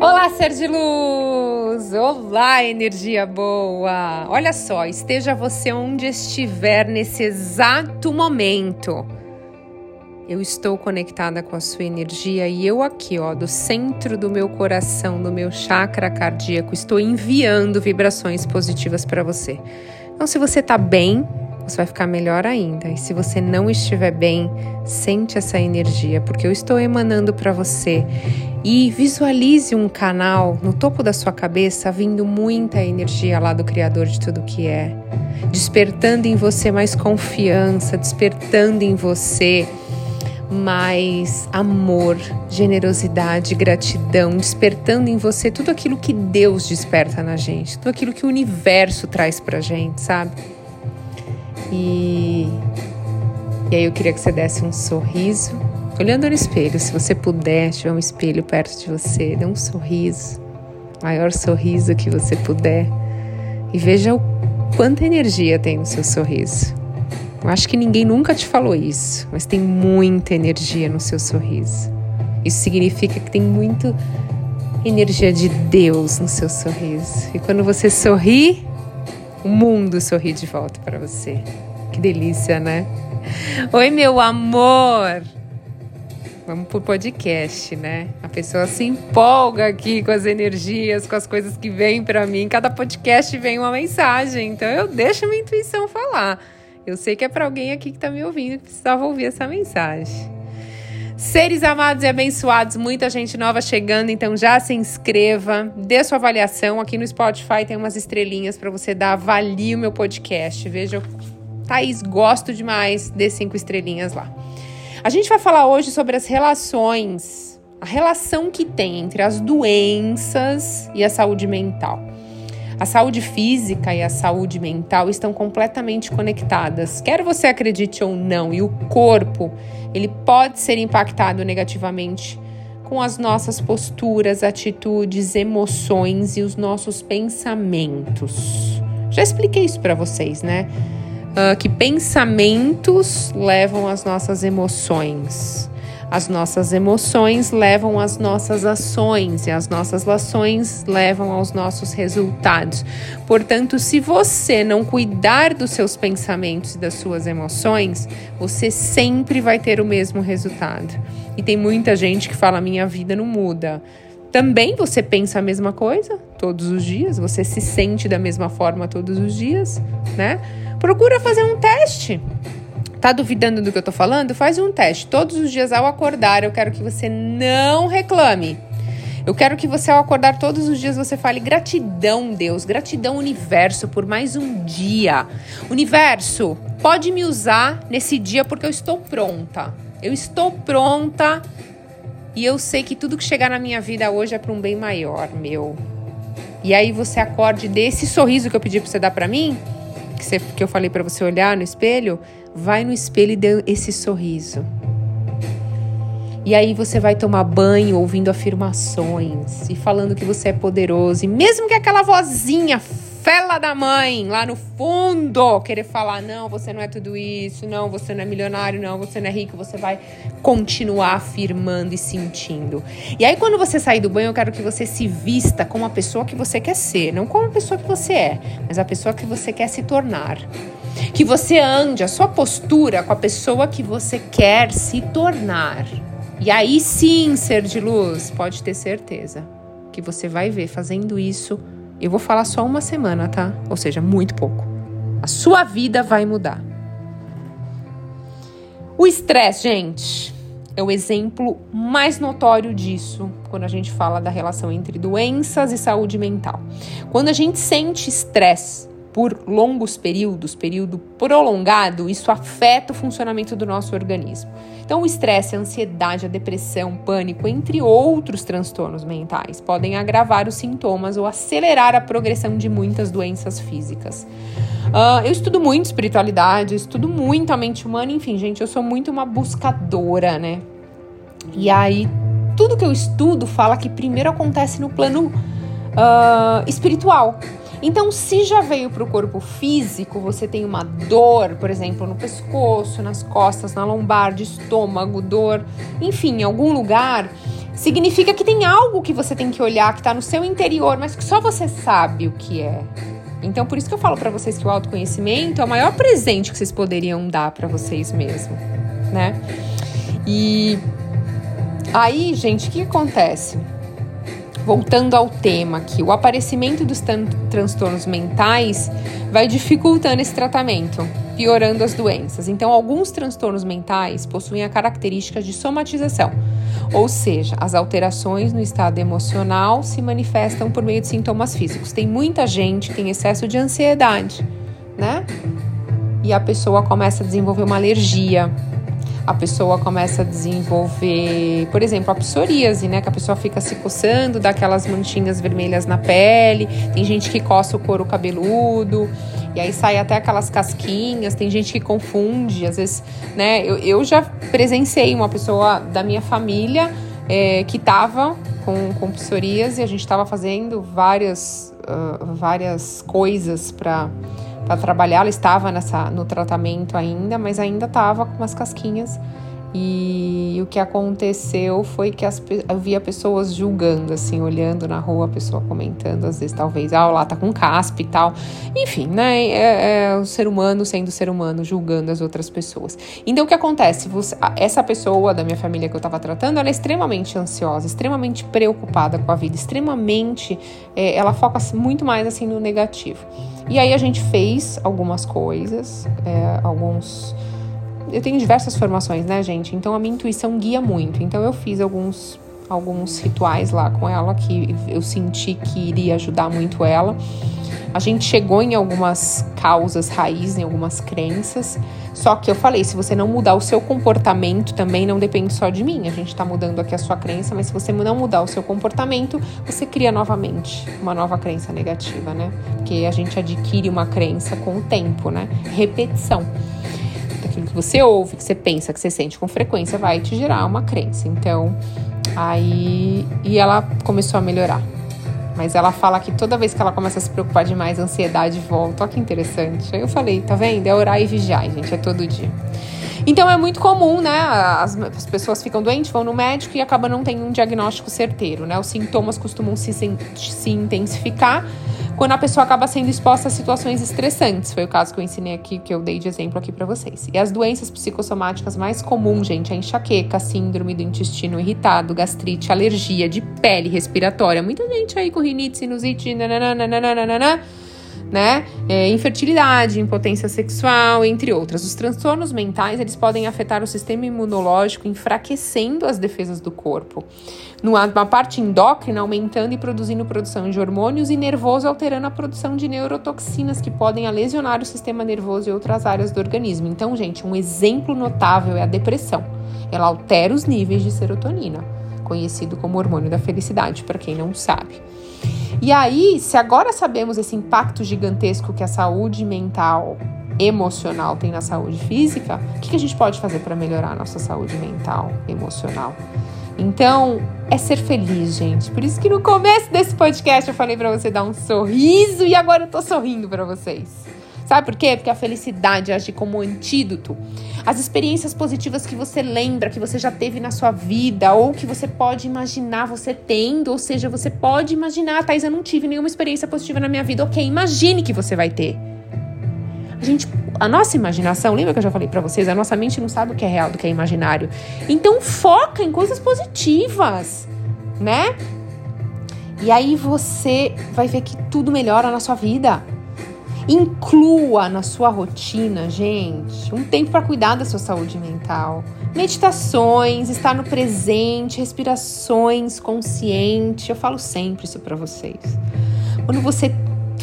Olá, ser de luz! Olá, energia boa! Olha só, esteja você onde estiver nesse exato momento. Eu estou conectada com a sua energia e eu aqui, ó, do centro do meu coração, do meu chakra cardíaco, estou enviando vibrações positivas para você. Então, se você tá bem, você vai ficar melhor ainda. E se você não estiver bem, sente essa energia, porque eu estou emanando para você. E visualize um canal no topo da sua cabeça vindo muita energia lá do Criador de tudo que é, despertando em você mais confiança, despertando em você mais amor, generosidade, gratidão, despertando em você tudo aquilo que Deus desperta na gente, tudo aquilo que o universo traz pra gente, sabe? E, e aí eu queria que você desse um sorriso, olhando no espelho. Se você puder, tiver um espelho perto de você, dê um sorriso, maior sorriso que você puder. E veja o quanta energia tem no seu sorriso. Eu acho que ninguém nunca te falou isso, mas tem muita energia no seu sorriso. Isso significa que tem muito energia de Deus no seu sorriso. E quando você sorri, o mundo sorri de volta para você. Que delícia, né? Oi, meu amor! Vamos pro podcast, né? A pessoa se empolga aqui com as energias, com as coisas que vêm para mim. Cada podcast vem uma mensagem, então eu deixo a minha intuição falar. Eu sei que é para alguém aqui que tá me ouvindo que precisava ouvir essa mensagem. Seres amados e abençoados, muita gente nova chegando, então já se inscreva, dê sua avaliação. Aqui no Spotify tem umas estrelinhas para você dar, avalie o meu podcast. Veja, Thaís, gosto demais de cinco estrelinhas lá. A gente vai falar hoje sobre as relações, a relação que tem entre as doenças e a saúde mental. A saúde física e a saúde mental estão completamente conectadas, quer você acredite ou não, e o corpo, ele pode ser impactado negativamente com as nossas posturas, atitudes, emoções e os nossos pensamentos. Já expliquei isso para vocês, né? Uh, que pensamentos levam às nossas emoções. As nossas emoções levam às nossas ações e as nossas ações levam aos nossos resultados. Portanto, se você não cuidar dos seus pensamentos e das suas emoções, você sempre vai ter o mesmo resultado. E tem muita gente que fala: minha vida não muda. Também você pensa a mesma coisa todos os dias? Você se sente da mesma forma todos os dias, né? Procura fazer um teste. Tá duvidando do que eu tô falando? Faz um teste. Todos os dias ao acordar, eu quero que você não reclame. Eu quero que você, ao acordar todos os dias, você fale gratidão, Deus, gratidão, universo, por mais um dia. Universo, pode me usar nesse dia porque eu estou pronta. Eu estou pronta e eu sei que tudo que chegar na minha vida hoje é para um bem maior, meu. E aí você acorde desse sorriso que eu pedi para você dar para mim, que, você, que eu falei para você olhar no espelho vai no espelho e dê esse sorriso. E aí você vai tomar banho ouvindo afirmações e falando que você é poderoso. E mesmo que aquela vozinha fela da mãe lá no fundo querer falar: não, você não é tudo isso, não, você não é milionário, não, você não é rico, você vai continuar afirmando e sentindo. E aí, quando você sair do banho, eu quero que você se vista como a pessoa que você quer ser, não como a pessoa que você é, mas a pessoa que você quer se tornar. Que você ande a sua postura com a pessoa que você quer se tornar. E aí sim, ser de luz, pode ter certeza que você vai ver fazendo isso. Eu vou falar só uma semana, tá? Ou seja, muito pouco. A sua vida vai mudar. O estresse, gente, é o exemplo mais notório disso quando a gente fala da relação entre doenças e saúde mental. Quando a gente sente estresse, por longos períodos, período prolongado, isso afeta o funcionamento do nosso organismo. Então, o estresse, a ansiedade, a depressão, pânico, entre outros transtornos mentais, podem agravar os sintomas ou acelerar a progressão de muitas doenças físicas. Uh, eu estudo muito espiritualidade, estudo muito a mente humana, enfim, gente, eu sou muito uma buscadora, né? E aí, tudo que eu estudo fala que primeiro acontece no plano uh, espiritual. Então, se já veio para o corpo físico, você tem uma dor, por exemplo, no pescoço, nas costas, na lombar, de estômago, dor, enfim, em algum lugar, significa que tem algo que você tem que olhar, que está no seu interior, mas que só você sabe o que é. Então, por isso que eu falo para vocês que o autoconhecimento é o maior presente que vocês poderiam dar para vocês mesmos, né? E aí, gente, o que acontece? Voltando ao tema que o aparecimento dos transtornos mentais vai dificultando esse tratamento, piorando as doenças. Então, alguns transtornos mentais possuem a característica de somatização, ou seja, as alterações no estado emocional se manifestam por meio de sintomas físicos. Tem muita gente que tem excesso de ansiedade, né? E a pessoa começa a desenvolver uma alergia, a pessoa começa a desenvolver, por exemplo, a psoríase, né? Que a pessoa fica se coçando, dá aquelas manchinhas vermelhas na pele. Tem gente que coça o couro cabeludo. E aí sai até aquelas casquinhas, tem gente que confunde, às vezes, né? Eu, eu já presenciei uma pessoa da minha família é, que tava com, com psoríase, a gente estava fazendo várias, uh, várias coisas para para trabalhar. Ela estava nessa, no tratamento ainda, mas ainda estava com umas casquinhas. E o que aconteceu foi que as, eu via pessoas julgando, assim, olhando na rua, a pessoa comentando, às vezes, talvez, ah, lá tá com caspa e tal. Enfim, né? É, é o ser humano sendo ser humano, julgando as outras pessoas. Então, o que acontece? Você, essa pessoa da minha família que eu tava tratando, ela é extremamente ansiosa, extremamente preocupada com a vida, extremamente. É, ela foca muito mais, assim, no negativo. E aí a gente fez algumas coisas, é, alguns. Eu tenho diversas formações, né, gente? Então a minha intuição guia muito. Então eu fiz alguns alguns rituais lá com ela que eu senti que iria ajudar muito ela. A gente chegou em algumas causas raiz, em algumas crenças. Só que eu falei, se você não mudar o seu comportamento, também não depende só de mim. A gente está mudando aqui a sua crença, mas se você não mudar o seu comportamento, você cria novamente uma nova crença negativa, né? Porque a gente adquire uma crença com o tempo, né? Repetição. Aquilo que você ouve, que você pensa, que você sente com frequência, vai te gerar uma crença. Então, aí. E ela começou a melhorar. Mas ela fala que toda vez que ela começa a se preocupar demais, a ansiedade volta. Olha que interessante. Aí eu falei, tá vendo? É orar e vigiar, gente, é todo dia. Então é muito comum, né? As, as, pessoas ficam doentes, vão no médico e acabam não tendo um diagnóstico certeiro, né? Os sintomas costumam se, se intensificar quando a pessoa acaba sendo exposta a situações estressantes. Foi o caso que eu ensinei aqui, que eu dei de exemplo aqui para vocês. E as doenças psicossomáticas mais comuns, gente, é enxaqueca, síndrome do intestino irritado, gastrite, alergia de pele respiratória. Muita gente aí com rinite, sinusite, nananana né? É, infertilidade, impotência sexual, entre outras. Os transtornos mentais eles podem afetar o sistema imunológico, enfraquecendo as defesas do corpo. Numa parte endócrina, aumentando e produzindo produção de hormônios, e nervoso, alterando a produção de neurotoxinas que podem lesionar o sistema nervoso e outras áreas do organismo. Então, gente, um exemplo notável é a depressão. Ela altera os níveis de serotonina, conhecido como hormônio da felicidade, para quem não sabe. E aí, se agora sabemos esse impacto gigantesco que a saúde mental, emocional tem na saúde física, o que, a gente pode fazer para melhorar a nossa saúde mental, emocional? Então, é ser feliz, gente. Por isso que no começo desse podcast eu falei para você dar um sorriso e agora eu tô sorrindo para vocês. Sabe por quê? Porque a felicidade age como antídoto. As experiências positivas que você lembra, que você já teve na sua vida, ou que você pode imaginar você tendo, ou seja, você pode imaginar, Thais, eu não tive nenhuma experiência positiva na minha vida. Ok, imagine que você vai ter. A gente, a nossa imaginação, lembra que eu já falei para vocês? A nossa mente não sabe o que é real do que é imaginário. Então foca em coisas positivas, né? E aí você vai ver que tudo melhora na sua vida. Inclua na sua rotina, gente, um tempo para cuidar da sua saúde mental. Meditações, estar no presente, respirações consciente. Eu falo sempre isso para vocês. Quando você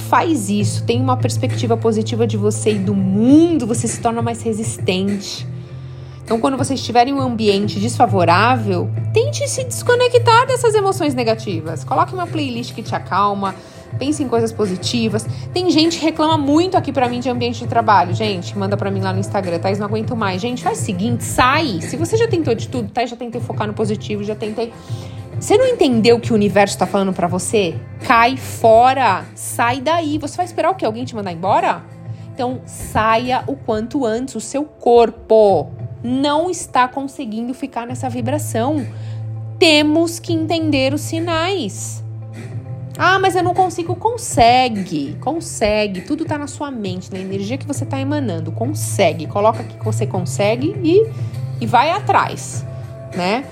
faz isso, tem uma perspectiva positiva de você e do mundo, você se torna mais resistente. Então, quando você estiver em um ambiente desfavorável, tente se desconectar dessas emoções negativas. Coloque uma playlist que te acalma, pense em coisas positivas. Tem gente que reclama muito aqui para mim de ambiente de trabalho. Gente, manda para mim lá no Instagram, Thais, não aguento mais. Gente, faz o seguinte, sai. Se você já tentou de tudo, Thais, já tentei focar no positivo, já tentei... Você não entendeu o que o universo está falando para você? Cai fora, sai daí. Você vai esperar o que? Alguém te mandar embora? Então, saia o quanto antes. O seu corpo não está conseguindo ficar nessa vibração temos que entender os sinais. Ah, mas eu não consigo. Consegue, consegue. Tudo tá na sua mente, na energia que você tá emanando. Consegue. Coloca que você consegue e, e vai atrás, né?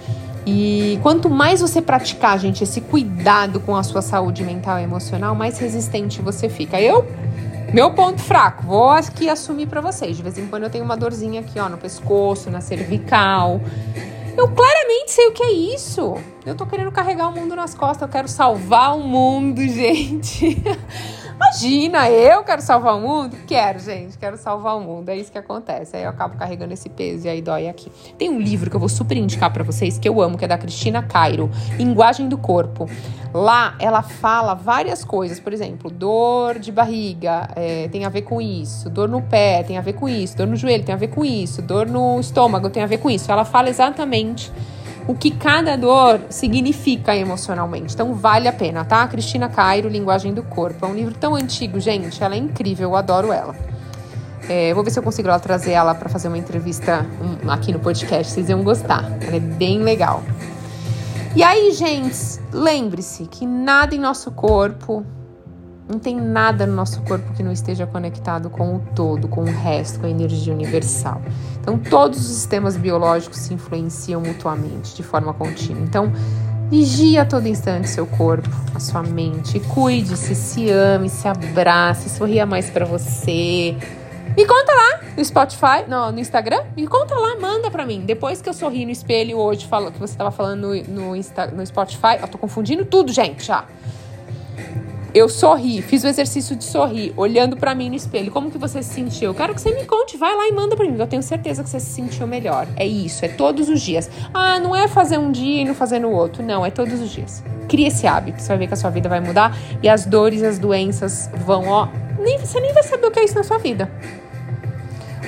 E quanto mais você praticar, gente, esse cuidado com a sua saúde mental e emocional, mais resistente você fica. Eu, meu ponto fraco, vou aqui assumir para vocês. De vez em quando eu tenho uma dorzinha aqui, ó, no pescoço, na cervical. Eu claramente sei o que é isso. Eu tô querendo carregar o mundo nas costas, eu quero salvar o mundo, gente. Imagina, eu quero salvar o mundo? Quero, gente, quero salvar o mundo. É isso que acontece. Aí eu acabo carregando esse peso e aí dói aqui. Tem um livro que eu vou super indicar para vocês que eu amo, que é da Cristina Cairo, Linguagem do Corpo. Lá ela fala várias coisas, por exemplo, dor de barriga é, tem a ver com isso, dor no pé tem a ver com isso, dor no joelho tem a ver com isso, dor no estômago tem a ver com isso. Ela fala exatamente o que cada dor significa emocionalmente. Então vale a pena, tá? Cristina Cairo, Linguagem do Corpo. É um livro tão antigo, gente. Ela é incrível, eu adoro ela. É, vou ver se eu consigo ela, trazer ela para fazer uma entrevista um, aqui no podcast. Vocês iam gostar. Ela é bem legal. E aí, gente, lembre-se que nada em nosso corpo não tem nada no nosso corpo que não esteja conectado com o todo, com o resto, com a energia universal. Então, todos os sistemas biológicos se influenciam mutuamente de forma contínua. Então, vigie a todo instante seu corpo, a sua mente, cuide-se, se ame, se abrace, sorria mais para você. Me conta lá no Spotify, no, no, Instagram, me conta lá, manda pra mim. Depois que eu sorri no espelho hoje, falo, que você tava falando no, no, Insta, no Spotify, eu tô confundindo tudo, gente, já. Eu sorri, fiz o exercício de sorrir, olhando para mim no espelho. Como que você se sentiu? Eu quero que você me conte, vai lá e manda para mim. Eu tenho certeza que você se sentiu melhor. É isso, é todos os dias. Ah, não é fazer um dia e não fazer no outro. Não, é todos os dias. Cria esse hábito, você vai ver que a sua vida vai mudar e as dores as doenças vão, ó, nem, você nem vai saber o que é isso na sua vida.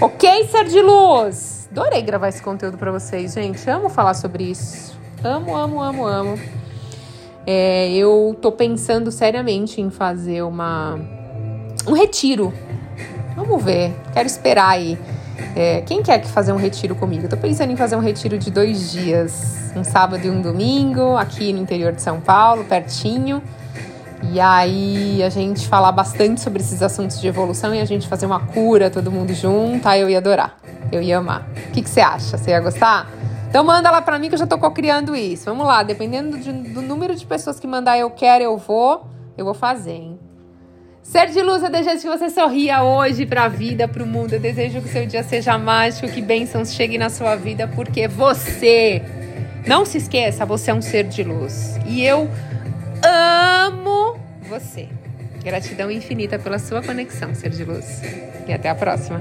Ok, ser de luz? Adorei gravar esse conteúdo para vocês, gente. Amo falar sobre isso. Amo, amo, amo, amo. É, eu tô pensando seriamente em fazer uma um retiro. Vamos ver. Quero esperar aí. É, quem quer que fazer um retiro comigo? Tô pensando em fazer um retiro de dois dias, um sábado e um domingo, aqui no interior de São Paulo, pertinho. E aí a gente falar bastante sobre esses assuntos de evolução e a gente fazer uma cura todo mundo junto, aí eu ia adorar. Eu ia amar. O que, que você acha? Você ia gostar? Então manda lá pra mim que eu já tô co-criando isso. Vamos lá, dependendo de, do número de pessoas que mandar eu quero, eu vou, eu vou fazer, hein? Ser de luz, eu desejo que você sorria hoje pra vida, pro mundo. Eu desejo que o seu dia seja mágico, que bênçãos cheguem na sua vida, porque você, não se esqueça, você é um ser de luz. E eu amo você. Gratidão infinita pela sua conexão, ser de luz. E até a próxima.